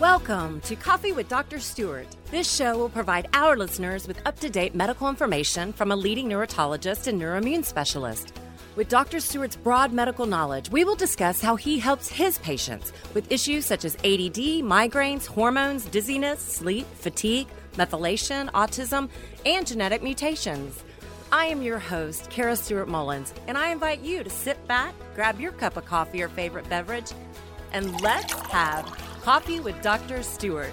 Welcome to Coffee with Dr. Stewart. This show will provide our listeners with up to date medical information from a leading neurologist and neuroimmune specialist. With Dr. Stewart's broad medical knowledge, we will discuss how he helps his patients with issues such as ADD, migraines, hormones, dizziness, sleep, fatigue, methylation, autism, and genetic mutations. I am your host, Kara Stewart Mullins, and I invite you to sit back, grab your cup of coffee or favorite beverage, and let's have coffee with Dr. Stewart.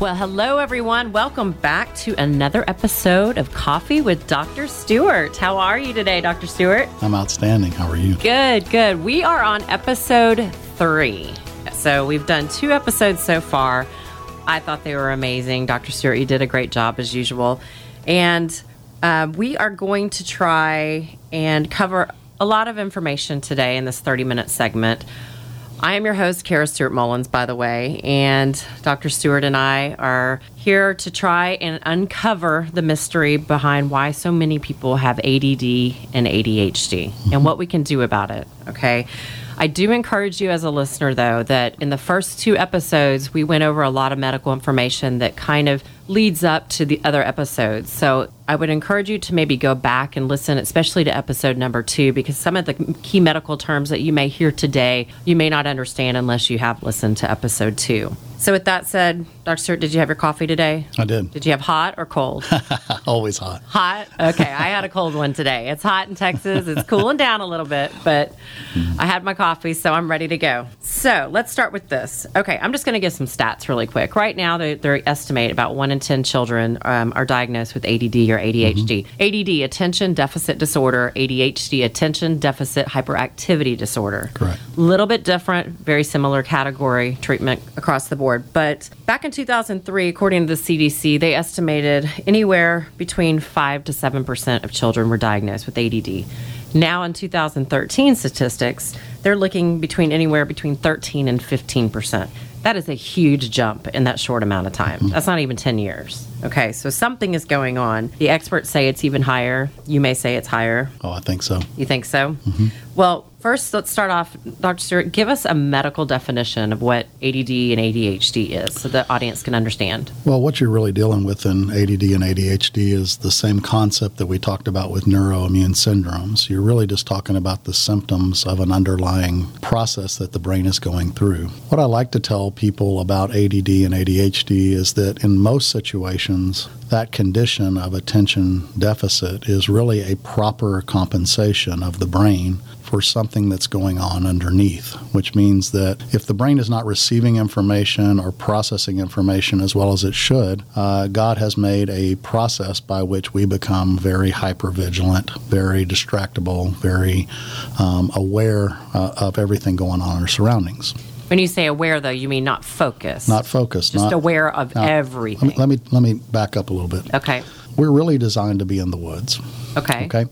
Well, hello, everyone. Welcome back to another episode of Coffee with Dr. Stewart. How are you today, Dr. Stewart? I'm outstanding. How are you? Good, good. We are on episode three. So we've done two episodes so far. I thought they were amazing. Dr. Stewart, you did a great job as usual. And uh, we are going to try and cover a lot of information today in this 30 minute segment. I am your host, Kara Stewart Mullins, by the way, and Dr. Stewart and I are here to try and uncover the mystery behind why so many people have ADD and ADHD and mm-hmm. what we can do about it. Okay. I do encourage you as a listener, though, that in the first two episodes, we went over a lot of medical information that kind of leads up to the other episodes. So I would encourage you to maybe go back and listen, especially to episode number two, because some of the key medical terms that you may hear today, you may not understand unless you have listened to episode two. So, with that said, Dr. Stewart, did you have your coffee today? I did. Did you have hot or cold? Always hot. Hot? Okay, I had a cold one today. It's hot in Texas. It's cooling down a little bit, but I had my coffee, so I'm ready to go. So, let's start with this. Okay, I'm just going to give some stats really quick. Right now, they, they estimate about 1 in 10 children um, are diagnosed with ADD or ADHD. ADD, attention deficit disorder, ADHD, attention deficit hyperactivity disorder. Correct. A Little bit different, very similar category treatment across the board. But back in 2003, according to the CDC, they estimated anywhere between 5 to 7% of children were diagnosed with ADD. Now, in 2013 statistics, they're looking between anywhere between 13 and 15%. That is a huge jump in that short amount of time. That's not even 10 years. Okay, so something is going on. The experts say it's even higher. You may say it's higher. Oh, I think so. You think so? Mm-hmm. Well, first, let's start off. Dr. Stewart, give us a medical definition of what ADD and ADHD is so the audience can understand. Well, what you're really dealing with in ADD and ADHD is the same concept that we talked about with neuroimmune syndromes. You're really just talking about the symptoms of an underlying process that the brain is going through. What I like to tell people about ADD and ADHD is that in most situations, that condition of attention deficit is really a proper compensation of the brain for something that's going on underneath, which means that if the brain is not receiving information or processing information as well as it should, uh, God has made a process by which we become very hypervigilant, very distractible, very um, aware uh, of everything going on in our surroundings. When you say aware, though, you mean not focused. Not focused, just not aware of now, everything. Let me, let me let me back up a little bit. okay. We're really designed to be in the woods. Okay. Okay.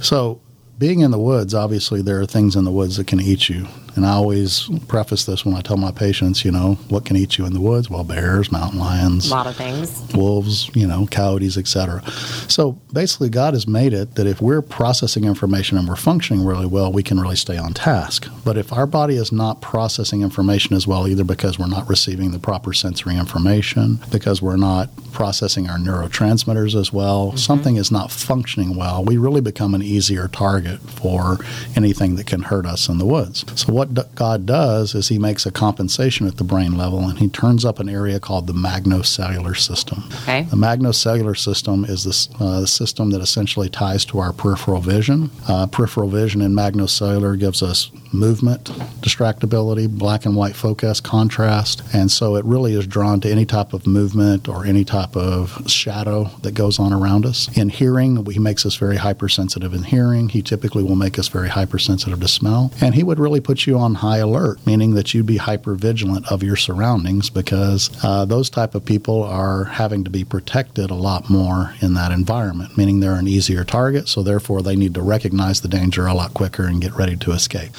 So, being in the woods, obviously, there are things in the woods that can eat you. And I always preface this when I tell my patients, you know, what can eat you in the woods? Well, bears, mountain lions, A lot of things. wolves, you know, coyotes, etc. So basically, God has made it that if we're processing information and we're functioning really well, we can really stay on task. But if our body is not processing information as well, either because we're not receiving the proper sensory information, because we're not processing our neurotransmitters as well, mm-hmm. something is not functioning well, we really become an easier target for anything that can hurt us in the woods. So what d- God does is He makes a compensation at the brain level, and He turns up an area called the magnocellular system. Okay. The magnocellular system is this uh, the system that essentially ties to our peripheral vision. Uh, peripheral vision in magnocellular gives us movement, distractibility, black and white focus, contrast, and so it really is drawn to any type of movement or any type of shadow that goes on around us. In hearing, he makes us very hypersensitive in hearing. He typically will make us very hypersensitive to smell, and he would really put you on high alert, meaning that you'd be hyper vigilant of your surroundings because uh, those type of people are having to be protected a lot more in that environment, meaning they're an easier target, so therefore they need to recognize the danger a lot quicker and get ready to escape.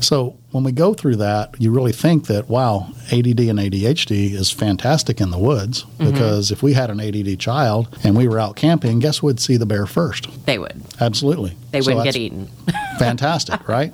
So when we go through that, you really think that, wow, ADD and ADHD is fantastic in the woods mm-hmm. because if we had an ADD child and we were out camping, guess who would see the bear first? They would. Absolutely. They So wouldn't get eaten. Fantastic, right?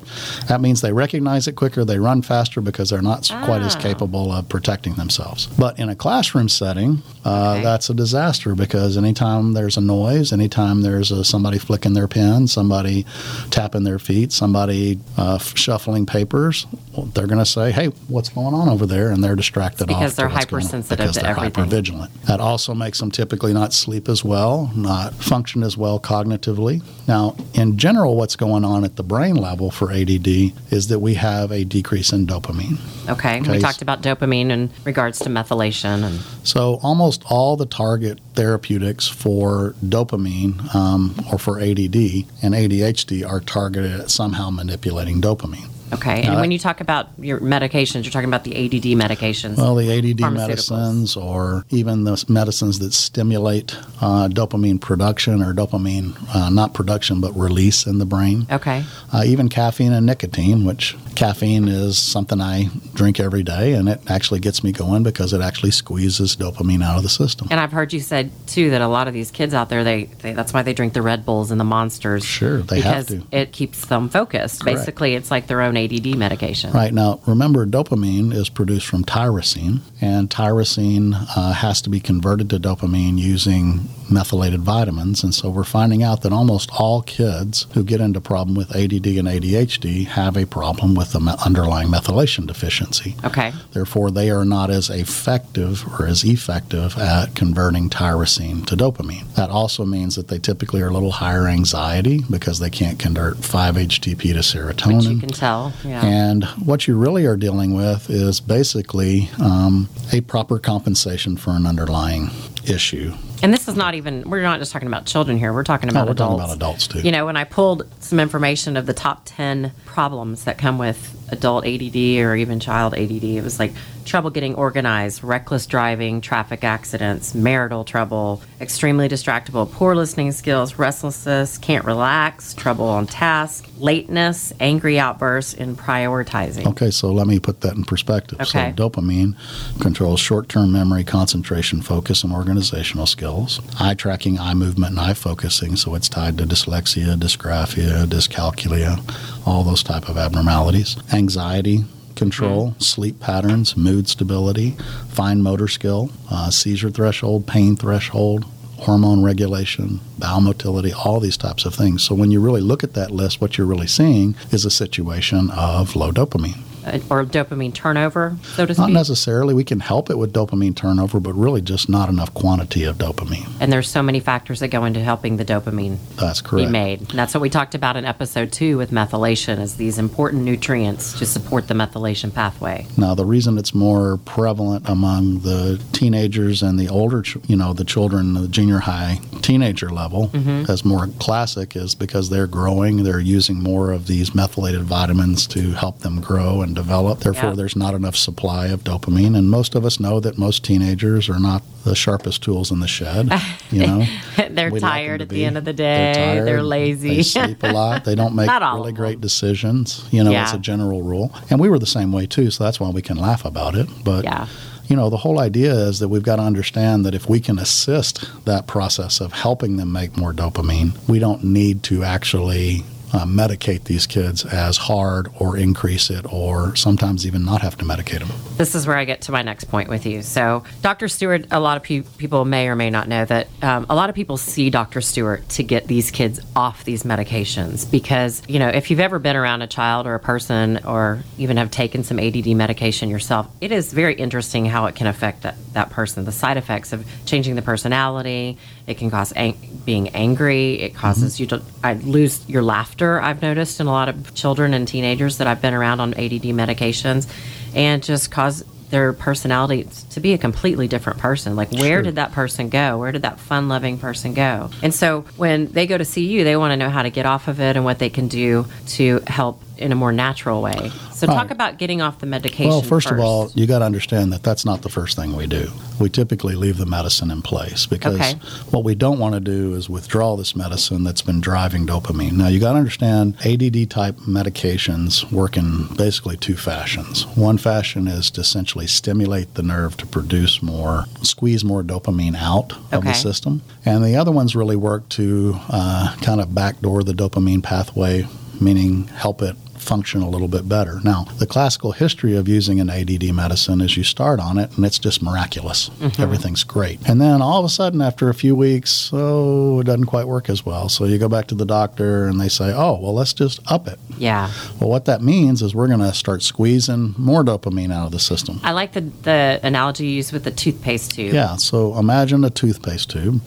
That means they recognize it quicker, they run faster because they're not quite as Ah. capable of protecting themselves. But in a classroom setting, uh, Okay. that's a disaster because anytime there's a noise, anytime there's a, somebody flicking their pen, somebody tapping their feet, somebody uh, shuffling papers, well, they're going to say, "Hey, what's going on over there?" And they're distracted because off they're to what's going hypersensitive because to they're everything. hypervigilant. That also makes them typically not sleep as well, not function as well cognitively. Now, in general, what's going on at the brain level for ADD is that we have a decrease in dopamine. Okay. We talked about dopamine in regards to methylation and So, almost all the target therapeutics for dopamine um, or for ADD and ADHD are targeted at somehow manipulating dopamine. Okay. Now And when that- you talk about your medications, you're talking about the ADD medications. Well, the ADD medicines, or even the medicines that stimulate uh, dopamine production or dopamine, uh, not production, but release in the brain. okay. Uh, even caffeine and nicotine, which caffeine is something I drink every day, and it actually gets me going because it actually squeezes dopamine out of the system. And I've heard you said too that a lot of these kids out there, they, they that's why they drink the Red Bulls and the Monsters. Sure, they have because to. it keeps them focused. Correct. Basically, it's like their own ADD medication. Right now, remember, dopamine is produced from tyrosine, and tyrosine uh, has to be converted to dopamine using methylated vitamins. And so we're finding out that almost all kids who get into problem with ADD and ADHD have a problem with the underlying methylation deficiency. Okay. Therefore, they are not as effective or as effective at converting tyrosine to dopamine. That also means that they typically are a little higher anxiety because they can't convert 5-HTP to serotonin. Which you can tell. Yeah. And what you really are dealing with is basically um, a proper compensation for an underlying issue. And this is not even, we're not just talking about children here. We're talking about Oh, we're adults. talking about adults too. You know, when I pulled some information of the top 10 problems that come with adult ADD or even child ADD, it was like trouble getting organized, reckless driving, traffic accidents, marital trouble, extremely distractible, poor listening skills, restlessness, can't relax, trouble on task, lateness, angry outbursts, and prioritizing. Okay, so let me put that in perspective. Okay. So, dopamine controls short term memory, concentration, focus, and organizational skills. Eye tracking, eye movement, and eye focusing. So, it's tied to dyslexia, dysgraphia, dyscalculia, all those type of abnormalities. Anxiety, control, sleep patterns, mood stability, fine motor skill, uh, seizure threshold, pain threshold, hormone regulation, bowel motility, all these types of things. So when you really look at that list, what you're really seeing is a situation of low dopamine. Uh, Or dopamine turnover, so to Not necessarily. We can help it with dopamine turnover, but really just not enough quantity of dopamine. and there's so many factors that go into helping the dopamine That's be correct. made. And that's what we talked about in episode two with methylation is these important nutrients to support the methylation pathway. Now, the reason it's more prevalent among the teenagers and the older, you know, the children, the junior high teenager level, Mm-hmm. as more classic, is because they're growing. They're using more of these methylated vitamins to help them grow and develop. Therefore, Yeah. there's not enough supply of dopamine. And most of us know that most teenagers are not the sharpest tools in the shed. You know, They're We'd like them tired at the end of the day. They're, They're, lazy. They sleep a lot. They don't make really great decisions. You know, it's Yeah. a general rule. And we were the same way too, so that's why we can laugh about it. But Yeah. you know, the whole idea is that we've got to understand that if we can assist that process of helping them make more dopamine, we don't need to actually uh, medicate these kids as hard or increase it or sometimes even not have to medicate them. This is where I get to my next point with you. So, Dr. Stewart, a lot of pe- people may or may not know that um, a lot of people see Dr. Stewart to get these kids off these medications because, you know, if you've ever been around a child or a person or even have taken some ADD medication yourself, it is very interesting how it can affect that, that person. The side effects of changing the personality, it can cause ang- being angry, it causes mm-hmm. you to I lose your laughter, I've noticed in a lot of children and teenagers that I've been around on ADD medications and just cause their personality to be a completely different person. Like, where Sure. did that person go? Where did that fun loving person go? And so, when they go to see you, they want to know how to get off of it and what they can do to help in a more natural way. So, talk about getting off the medication. Well, first, of all, you got to understand that that's not the first thing we do. We typically leave the medicine in place because Okay. what we don't want to do is withdraw this medicine that's been driving dopamine. Now, you got to understand ADD type medications work in basically two fashions. One fashion is to essentially stimulate the nerve to produce more, squeeze more dopamine out of the system. And the other ones really work to uh, kind of backdoor the dopamine pathway meaning help it function a little bit better. Now, the classical history of using an ADD medicine is you start on it and it's just miraculous. Mm-hmm. Everything's great. And then all of a sudden, after a few weeks, oh, it doesn't quite work as well. So you go back to the doctor and they say, oh, well, let's just up it. Yeah. Well, what that means is we're going to start squeezing more dopamine out of the system. I like the, the analogy you used with the toothpaste tube. Yeah. So imagine a toothpaste tube.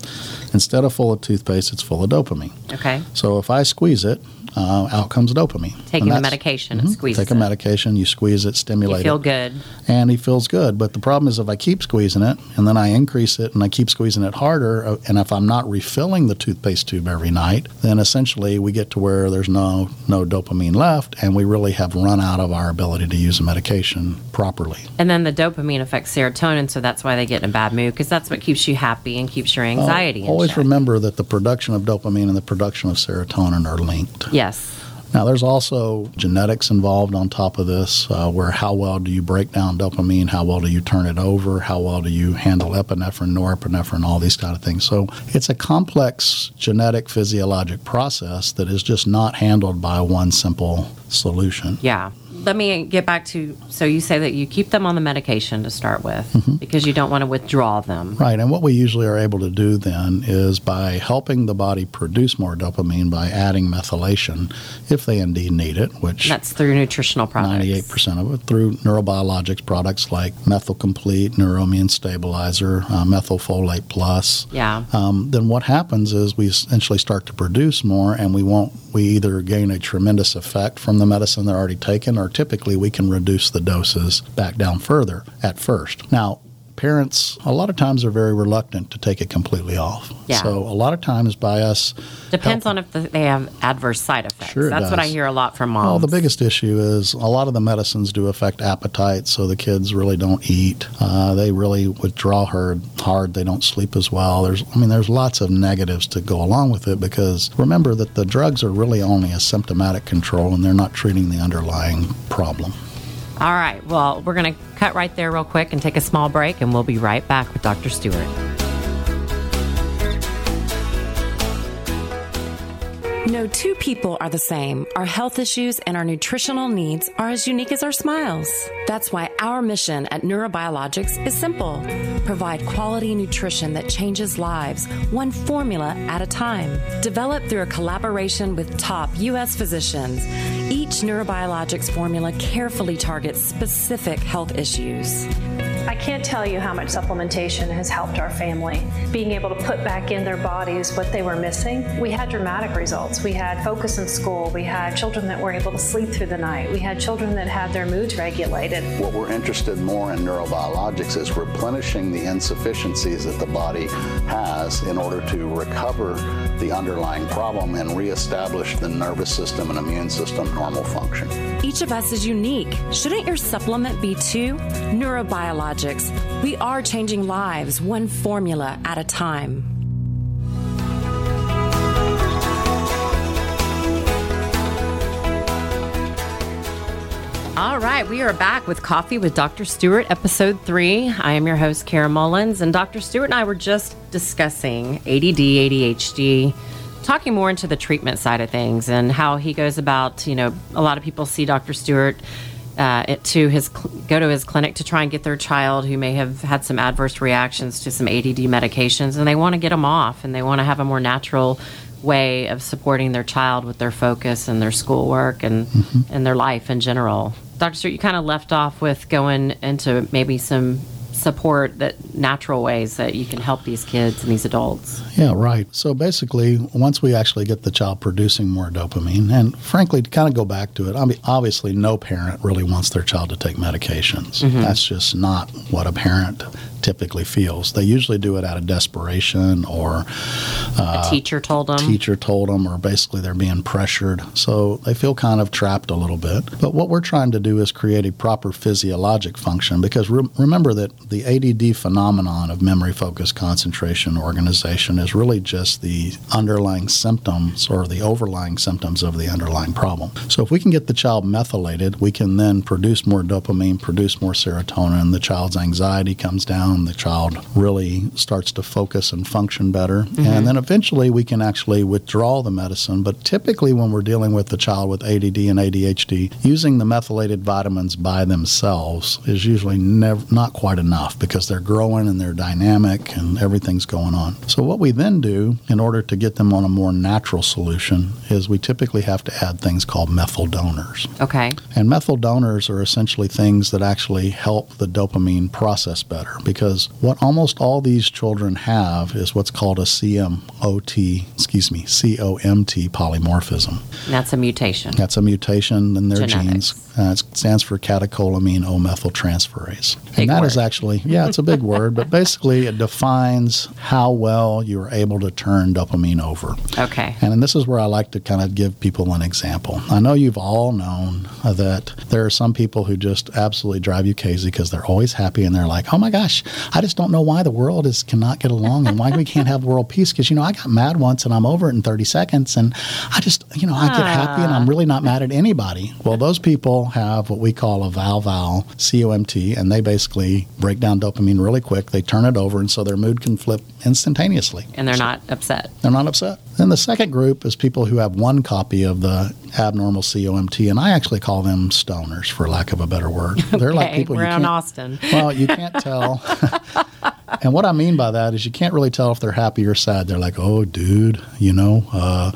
Instead of full of toothpaste, it's full of dopamine. Okay. So if I squeeze it, uh, out comes dopamine. Taking the medication mm-hmm, and squeezing Take a medication, you squeeze it, stimulate you feel it. good. And he feels good. But the problem is if I keep squeezing it and then I increase it and I keep squeezing it harder, uh, and if I'm not refilling the toothpaste tube every night, then essentially we get to where there's no, no dopamine left and we really have run out of our ability to use a medication properly. And then the dopamine affects serotonin, so that's why they get in a bad mood because that's what keeps you happy and keeps your anxiety. Uh, always remember that the production of dopamine and the production of serotonin are linked. Yes. Now, there's also genetics involved on top of this, uh, where how well do you break down dopamine? How well do you turn it over? How well do you handle epinephrine, norepinephrine, all these kind of things? So it's a complex genetic physiologic process that is just not handled by one simple solution. Yeah let me get back to so you say that you keep them on the medication to start with mm-hmm. because you don't want to withdraw them. Right. And what we usually are able to do then is by helping the body produce more dopamine by adding methylation if they indeed need it, which that's through nutritional products. 98% of it through neurobiologix products like Methyl Complete, Neuroimmune Stabilizer, uh, Methylfolate Plus. Yeah. Um, then what happens is we essentially start to produce more and we won't we either gain a tremendous effect from the medicine they're already taken or typically we can reduce the doses back down further at first. Now, parents a lot of times are very reluctant to take it completely off. Yeah. So a lot of times by us depends help, on if the, they have adverse side effects. Sure That's does. what I hear a lot from moms. Well, the biggest issue is a lot of the medicines do affect appetite, so the kids really don't eat. Uh, they really withdraw hard. Hard. They don't sleep as well. There's, I mean, there's lots of negatives to go along with it because remember that the drugs are really only a symptomatic control, and they're not treating the underlying problem. All right. Well, we're going to cut right there real quick and take a small break, and we'll be right back with Dr. Stewart. No two people are the same. Our health issues and our nutritional needs are as unique as our smiles. That's why our mission at Neurobiologix is simple provide quality nutrition that changes lives, one formula at a time. Developed through a collaboration with top U.S. physicians, each Neurobiologix formula carefully targets specific health issues. I can't tell you how much supplementation has helped our family. Being able to put back in their bodies what they were missing, we had dramatic results. We had focus in school, we had children that were able to sleep through the night, we had children that had their moods regulated. What we're interested more in neurobiologix is replenishing the insufficiencies that the body has in order to recover the underlying problem and reestablish the nervous system and immune system normal function. Each of us is unique. Shouldn't your supplement be too? Neurobiologix We are changing lives one formula at a time. All right, we are back with Coffee with Dr. Stewart, episode three. I am your host, Kara Mullins, and Dr. Stewart and I were just discussing ADD, ADHD, talking more into the treatment side of things and how he goes about, you know, a lot of people see Dr. Stewart uh, to his go to his clinic to try and get their child who may have had some adverse reactions to some ADD medications, and they want to get them off, and they want to have a more natural way of supporting their child with their focus and their schoolwork and mm-hmm. and their life in general. Dr. Stewart, you kind of left off with going into maybe some support that natural ways that you can help these kids and these adults. Yeah, right. So basically, once we actually get the child producing more dopamine, and frankly, to kind of go back to it, I mean, obviously, no parent really wants their child to take medications. Mm-hmm. That's just not what a parent typically feels. They usually do it out of desperation or uh, a teacher told them. Teacher told them, or basically they're being pressured. So they feel kind of trapped a little bit. But what we're trying to do is create a proper physiologic function because re- remember that the ADD phenomenon of memory, focus, concentration, organization is really just the underlying symptoms or the overlying symptoms of the underlying problem. So if we can get the child methylated, we can then produce more dopamine, produce more serotonin, the child's anxiety comes down down, the child really starts to focus and function better. Mm-hmm. And then eventually we can actually withdraw the medicine. But typically, when we're dealing with the child with ADD and ADHD, using the methylated vitamins by themselves is usually never, not quite enough because they're growing and they're dynamic and everything's going on. So, what we then do in order to get them on a more natural solution is we typically have to add things called methyl donors. Okay. And methyl donors are essentially things that actually help the dopamine process better because what almost all these children have is what's called a CMOT, excuse me, COMT polymorphism. That's a mutation. That's a mutation in their Genetics. genes. Uh, it stands for catecholamine O methyltransferase. Big and that is word. actually, yeah, it's a big word, but basically it defines how well you are able to turn dopamine over. Okay. And this is where I like to kind of give people an example. I know you've all known uh, that there are some people who just absolutely drive you crazy because they're always happy and they're like, oh my gosh, I just don't know why the world is cannot get along and why we can't have world peace. Because, you know, I got mad once and I'm over it in 30 seconds and I just, you know, I get happy and I'm really not mad at anybody. Well, those people have what we call a val val COMT and they basically break down dopamine really quick. They turn it over and so their mood can flip instantaneously. And they're not upset. They're not upset. Then the second group is people who have one copy of the abnormal COMT, and I actually call them stoners, for lack of a better word. They're like people we're you in. Austin. Well, you can't tell. and what I mean by that is you can't really tell if they're happy or sad. They're like, "Oh, dude, you know, uh,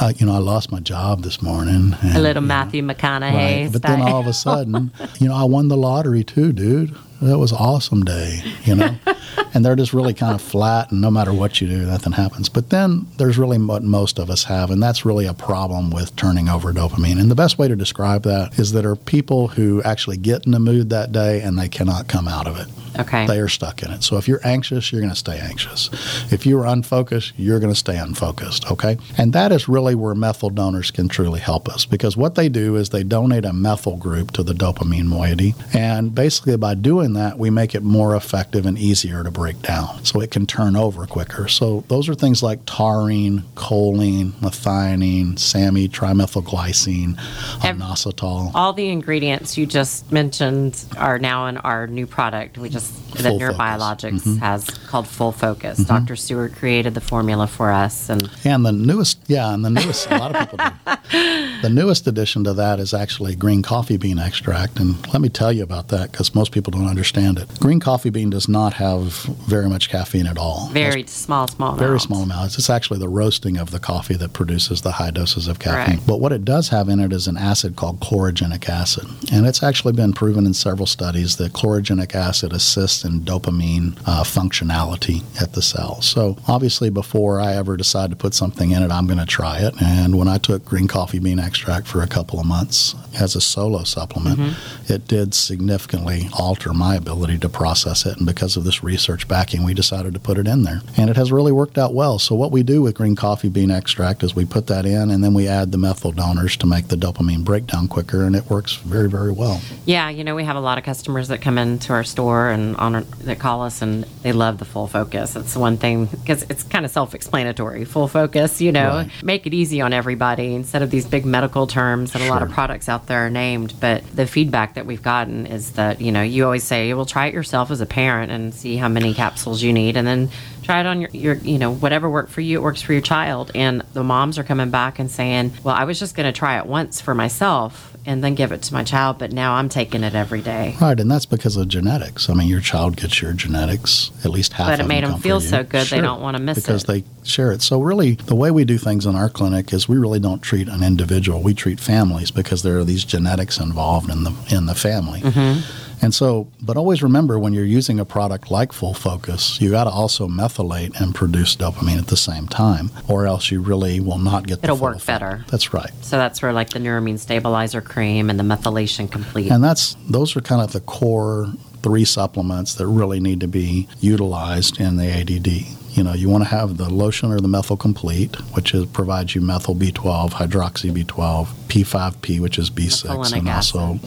I, you know, I lost my job this morning." A and, little you know, Matthew McConaughey. Right. But then all of a sudden, you know, I won the lottery too, dude. That was awesome day, you know. and they're just really kind of flat, and no matter what you do, nothing happens. But then there's really what most of us have, and that's really a problem with turning over dopamine. And the best way to describe that is that are people who actually get in the mood that day and they cannot come out of it. okay. They are stuck in it. So if you're anxious, you're going to stay anxious. If you are unfocused, you're going to stay unfocused. Okay. And that is really where methyl donors can truly help us because what they do is they donate a methyl group to the dopamine moiety. And basically, by doing that, we make it more effective and easier to break down so it can turn over quicker. So those are things like taurine, choline, methionine, SAMe, trimethylglycine, um, inositol. all the ingredients you just mentioned are now in our new product. We just that. Neurobiologix mm-hmm. has called Full Focus. Mm-hmm. Dr. Stewart created the formula for us, and And the newest, yeah, and the newest, a lot of people do. The newest addition to that is actually green coffee bean extract. And let me tell you about that because most people don't understand it. Green coffee bean does not have very much caffeine at all. very small, small, Very amounts. small amounts. It's actually the roasting of the coffee that produces the high doses of caffeine. Correct. But what it does have in it is an acid called chlorogenic acid. And it's actually been proven in several studies that chlorogenic acid assists in dopamine uh, functionality at the cell. So obviously, before I ever decide to put something in it, I'm going to try it. And when I took green coffee bean extract for a couple of months as a solo supplement, it did significantly alter my ability to process it. And because of this research backing, we decided to put it in there. And it has really worked out well. So, what we do with green coffee bean extract is we put that in and then we add the methyl donors to make the dopamine breakdown quicker. And it works very, very well. Yeah, you know, we have a lot of customers that come into our store and on our, that call us, and they love the full focus. It's one thing because it's kind of self-explanatory. Full focus, you know, Right. make it easy on everybody instead of these big medical terms that a lot of products out there are named. But the feedback that we've gotten is that you know, you always say, "Well, try it yourself as a parent and see how many capsules you need, and then try it on your, your you know, whatever worked for you, it works for your child." And the moms are coming back and saying, "Well, I was just going to try it once for myself." And then give it to my child, but now I'm taking it every day. Right, and that's because of genetics. I mean, your child gets your genetics, at least half of them But it made them them feel so good, they don't wanna miss because it. Because they share it. So really, the way we do things in our clinic is we really don't treat an individual. We treat families because there are these genetics involved in the in the family. Mm-hmm. And so, but always remember when you're using a product like Full Focus, you got to also methylate and produce dopamine at the same time, or else you really will not get the It'll work effect. better. That's right. So that's where like the Neuroimmune stabilizer cream and the methylation complete. And that's those are kind of the core three supplements that really need to be utilized in the ADD. You know, you want to have the lotion or the methyl complete, which is, provides you methyl B12, hydroxy B12, P5P, which is B6, and acid. also,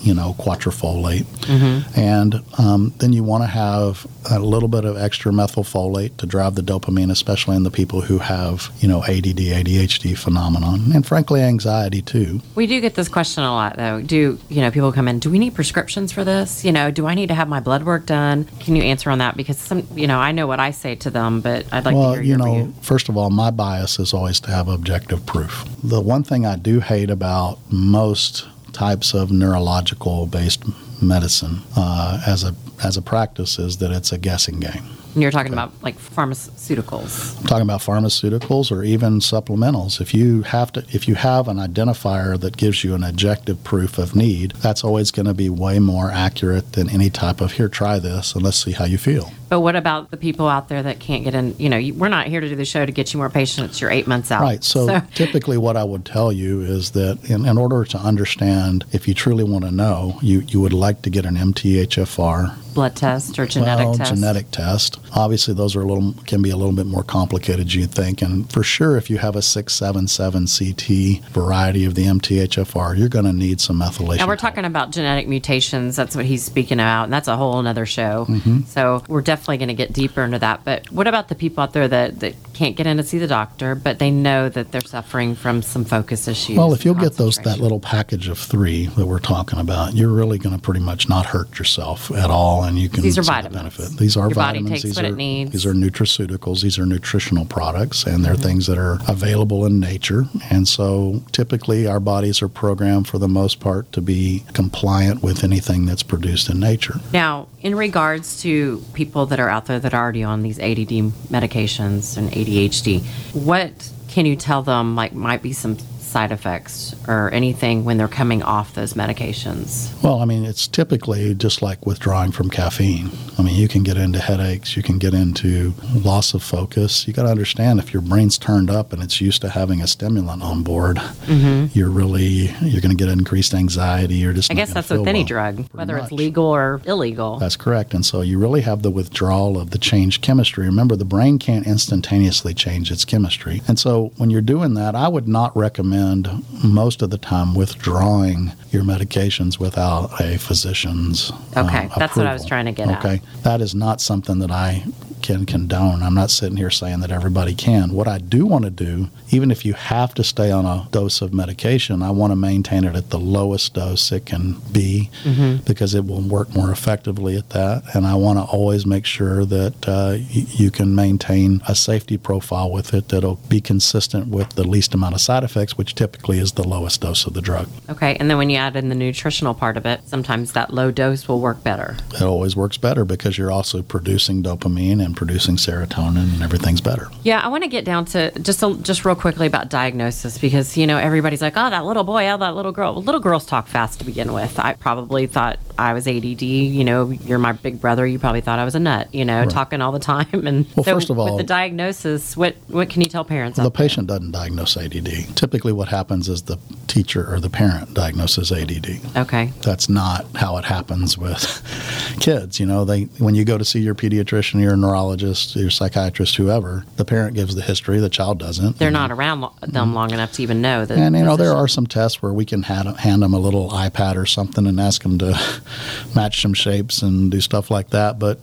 you know, quatrefolate. And um, then you want to have a little bit of extra methylfolate to drive the dopamine, especially in the people who have, you know, ADD, ADHD phenomenon, and frankly, anxiety too. We do get this question a lot, though. Do you know people come in? Do we need prescriptions for this? You know, do I need to have my blood work done? Can you answer on that? Because some, you know, I know what I say to them, but I'd like to well, hear you your know, first of all, my bias is always to have objective proof. The one thing I do hate about most types of neurological based medicine uh, as a as a practice is that it's a guessing game. And you're talking about like pharmaceuticals. I'm talking about pharmaceuticals or even supplementals. If you have to, if you have an identifier that gives you an objective proof of need, that's always going to be way more accurate than any type of here, try this and let's see how you feel. But what about the people out there that can't get in? You know, you- we're not here to do the show to get you more patients. You're eight months out. Right. So, typically, what I would tell you is that in, in order to understand, if you truly want to know, you, you would like to get an MTHFR blood test or genetic well, test. genetic test. Obviously, those are a little can be a little bit more complicated, you think. And for sure, if you have a six seven seven CT variety of the MTHFR, you're going to need some methylation. And we're talking about genetic mutations. That's what he's speaking about, and that's a whole another show. Mm-hmm. So we're definitely going to get deeper into that. But what about the people out there that, that can't get in to see the doctor, but they know that they're suffering from some focus issues? Well, if you'll get those that little package of three that we're talking about, you're really going to pretty much not hurt yourself at all, and you can These are see the vitamins. benefit. These are Your body vitamins. takes these what are it needs. these are nutraceuticals. These are nutritional products, and they're Mm-hmm. things that are available in nature. And so, typically, our bodies are programmed for the most part to be compliant with anything that's produced in nature. Now, in regards to people that are out there that are already on these ADD medications and ADHD, what can you tell them like might be some side effects or anything when they're coming off those medications? Well, I mean, it's typically just like withdrawing from caffeine. I mean, you can get into headaches, you can get into loss of focus. You got to understand if your brain's turned up and it's used to having a stimulant on board, you're really you're going to get increased anxiety. You're just Mm-hmm. I guess that's with feel any well, drug, whether it's legal or illegal. That's correct. And so you really have the withdrawal of the changed chemistry. Remember, the brain can't instantaneously change its chemistry. And so when you're doing that, I would not recommend most of the time withdrawing your medications without a physician's uh, Okay, that's what I was trying to get at. Okay. That is not something that I can condone. I'm not sitting here saying that everybody can. What I do want to do, even if you have to stay on a dose of medication, I want to maintain it at the lowest dose it can be Mm-hmm. because it will work more effectively at that. And I want to always make sure that uh, y- you can maintain a safety profile with it that'll be consistent with the least amount of side effects, which typically is the lowest dose of the drug. Okay, and then when you add in the nutritional part of it, sometimes that low dose will work better. It always works better because you're also producing dopamine and producing serotonin, and everything's better. Yeah, I want to get down to just a, just real quickly about diagnosis because you know everybody's like, oh, that little boy, oh, that little girl. Well, little girls talk fast to begin with. I probably thought I was ADD. You know, you're my big brother. You probably thought I was a nut. You know, talking all the time. And Well, so first of all, with the diagnosis, what what can you tell parents? The out there? patient doesn't diagnose ADD. Typically, what happens is the teacher or the parent diagnoses ADD. Okay, That's not how it happens with kids. You know, they when you go to see your pediatrician, your neurologist, your psychiatrist, whoever, the parent gives the history, the child doesn't. they're not around lo- them long enough to even know that. Mm-hmm. And you know, there are some tests where we can hand, hand them a little iPad or something and ask them to match some shapes and do stuff like that. But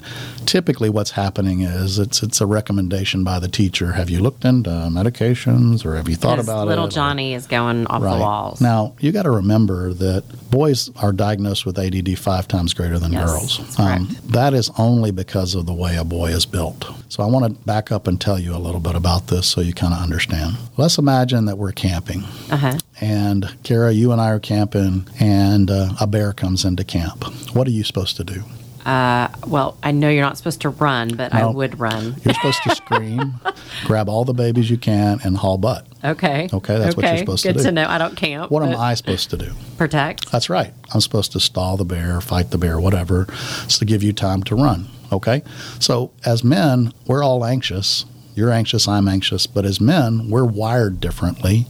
typically, what's happening is it's it's a recommendation by the teacher. Have you looked into medications or have you thought about it? little or- Johnny is going off the walls. now, you got to remember that boys are diagnosed with ADD five times greater than Yes, girls. Um, that is only because of the way a boy is built. So I want to back up and tell you a little bit about this so you kind of understand. Let's imagine that we're camping. uh huh. And Kara, you and I are camping, and uh, a bear comes into camp. What are you supposed to do? Uh, well, I know you're not supposed to run, but I would run. You're supposed to scream, grab all the babies you can, and haul butt. Okay. Okay, that's what you're supposed to do. Good to know. I don't camp. What am I supposed to do? Protect. That's right. I'm supposed to stall the bear, fight the bear, whatever, to give you time to run. Okay? So as men, we're all anxious. You're anxious, I'm anxious. But as men, we're wired differently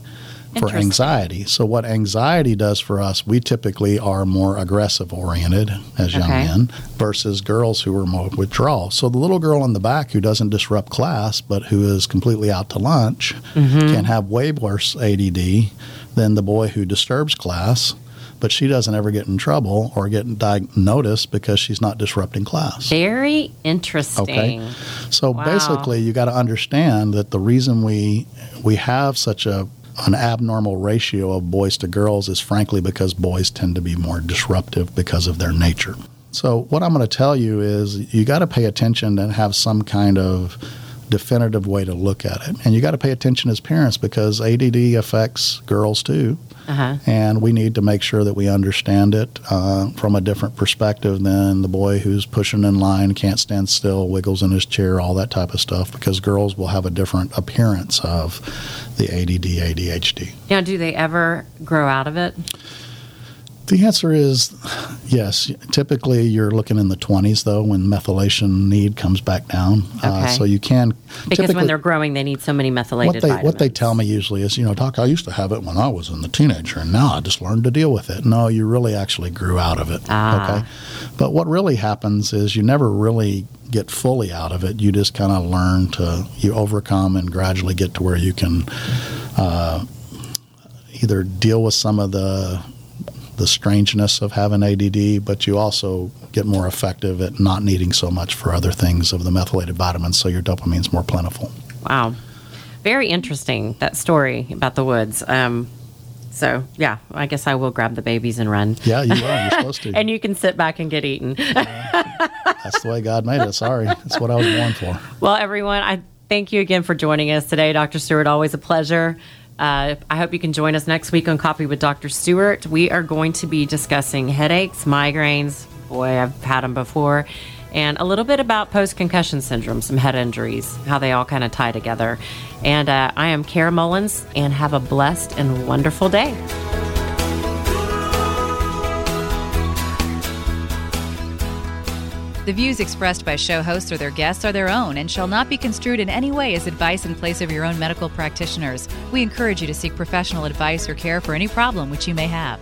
for anxiety. So, what anxiety does for us, we typically are more aggressive oriented as young Okay. men versus girls who are more withdrawal. So, the little girl in the back who doesn't disrupt class but who is completely out to lunch Mm-hmm. can have way worse ADD than the boy who disturbs class. But she doesn't ever get in trouble or get diag- noticed because she's not disrupting class. Very interesting. Okay. So Wow. basically, you got to understand that the reason we we have such a an abnormal ratio of boys to girls is frankly because boys tend to be more disruptive because of their nature. So what I'm going to tell you is you got to pay attention and have some kind of definitive way to look at it. And you got to pay attention as parents because ADD affects girls too. Uh-huh. And we need to make sure that we understand it uh, from a different perspective than the boy who's pushing in line, can't stand still, wiggles in his chair, all that type of stuff, because girls will have a different appearance of the ADD, ADHD. Now, do they ever grow out of it? The answer is yes. Typically, you're looking in the 20s, though, when methylation need comes back down. Uh, Okay. so you can. Because when they're growing, they need so many methylated what they vitamins. what they tell me usually is, you know, doc, I used to have it when I was in the teenager, and now I just learned to deal with it. No, you really actually grew out of it. Ah. Okay, but what really happens is you never really get fully out of it. You just kind of learn to you overcome and gradually get to where you can uh, either deal with some of the the strangeness of having ADD, but you also get more effective at not needing so much for other things of the methylated vitamins, so your dopamine's more plentiful. Wow. Very interesting, that story about the woods. Um, so, yeah, I guess I will grab the babies and run. Yeah, you are. You're supposed to. And you can sit back and get eaten. That's the way God made it. Sorry. That's what I was born for. well, everyone, I thank you again for joining us today. Dr. Stewart, always a pleasure. Uh, I hope you can join us next week on Coffee with Dr. Stewart. We are going to be discussing headaches, migraines. Boy, I've had them before. And a little bit about post concussion syndrome, some head injuries, how they all kind of tie together. And uh, I am Kara Mullins, and have a blessed and wonderful day. The views expressed by show hosts or their guests are their own and shall not be construed in any way as advice in place of your own medical practitioners. We encourage you to seek professional advice or care for any problem which you may have.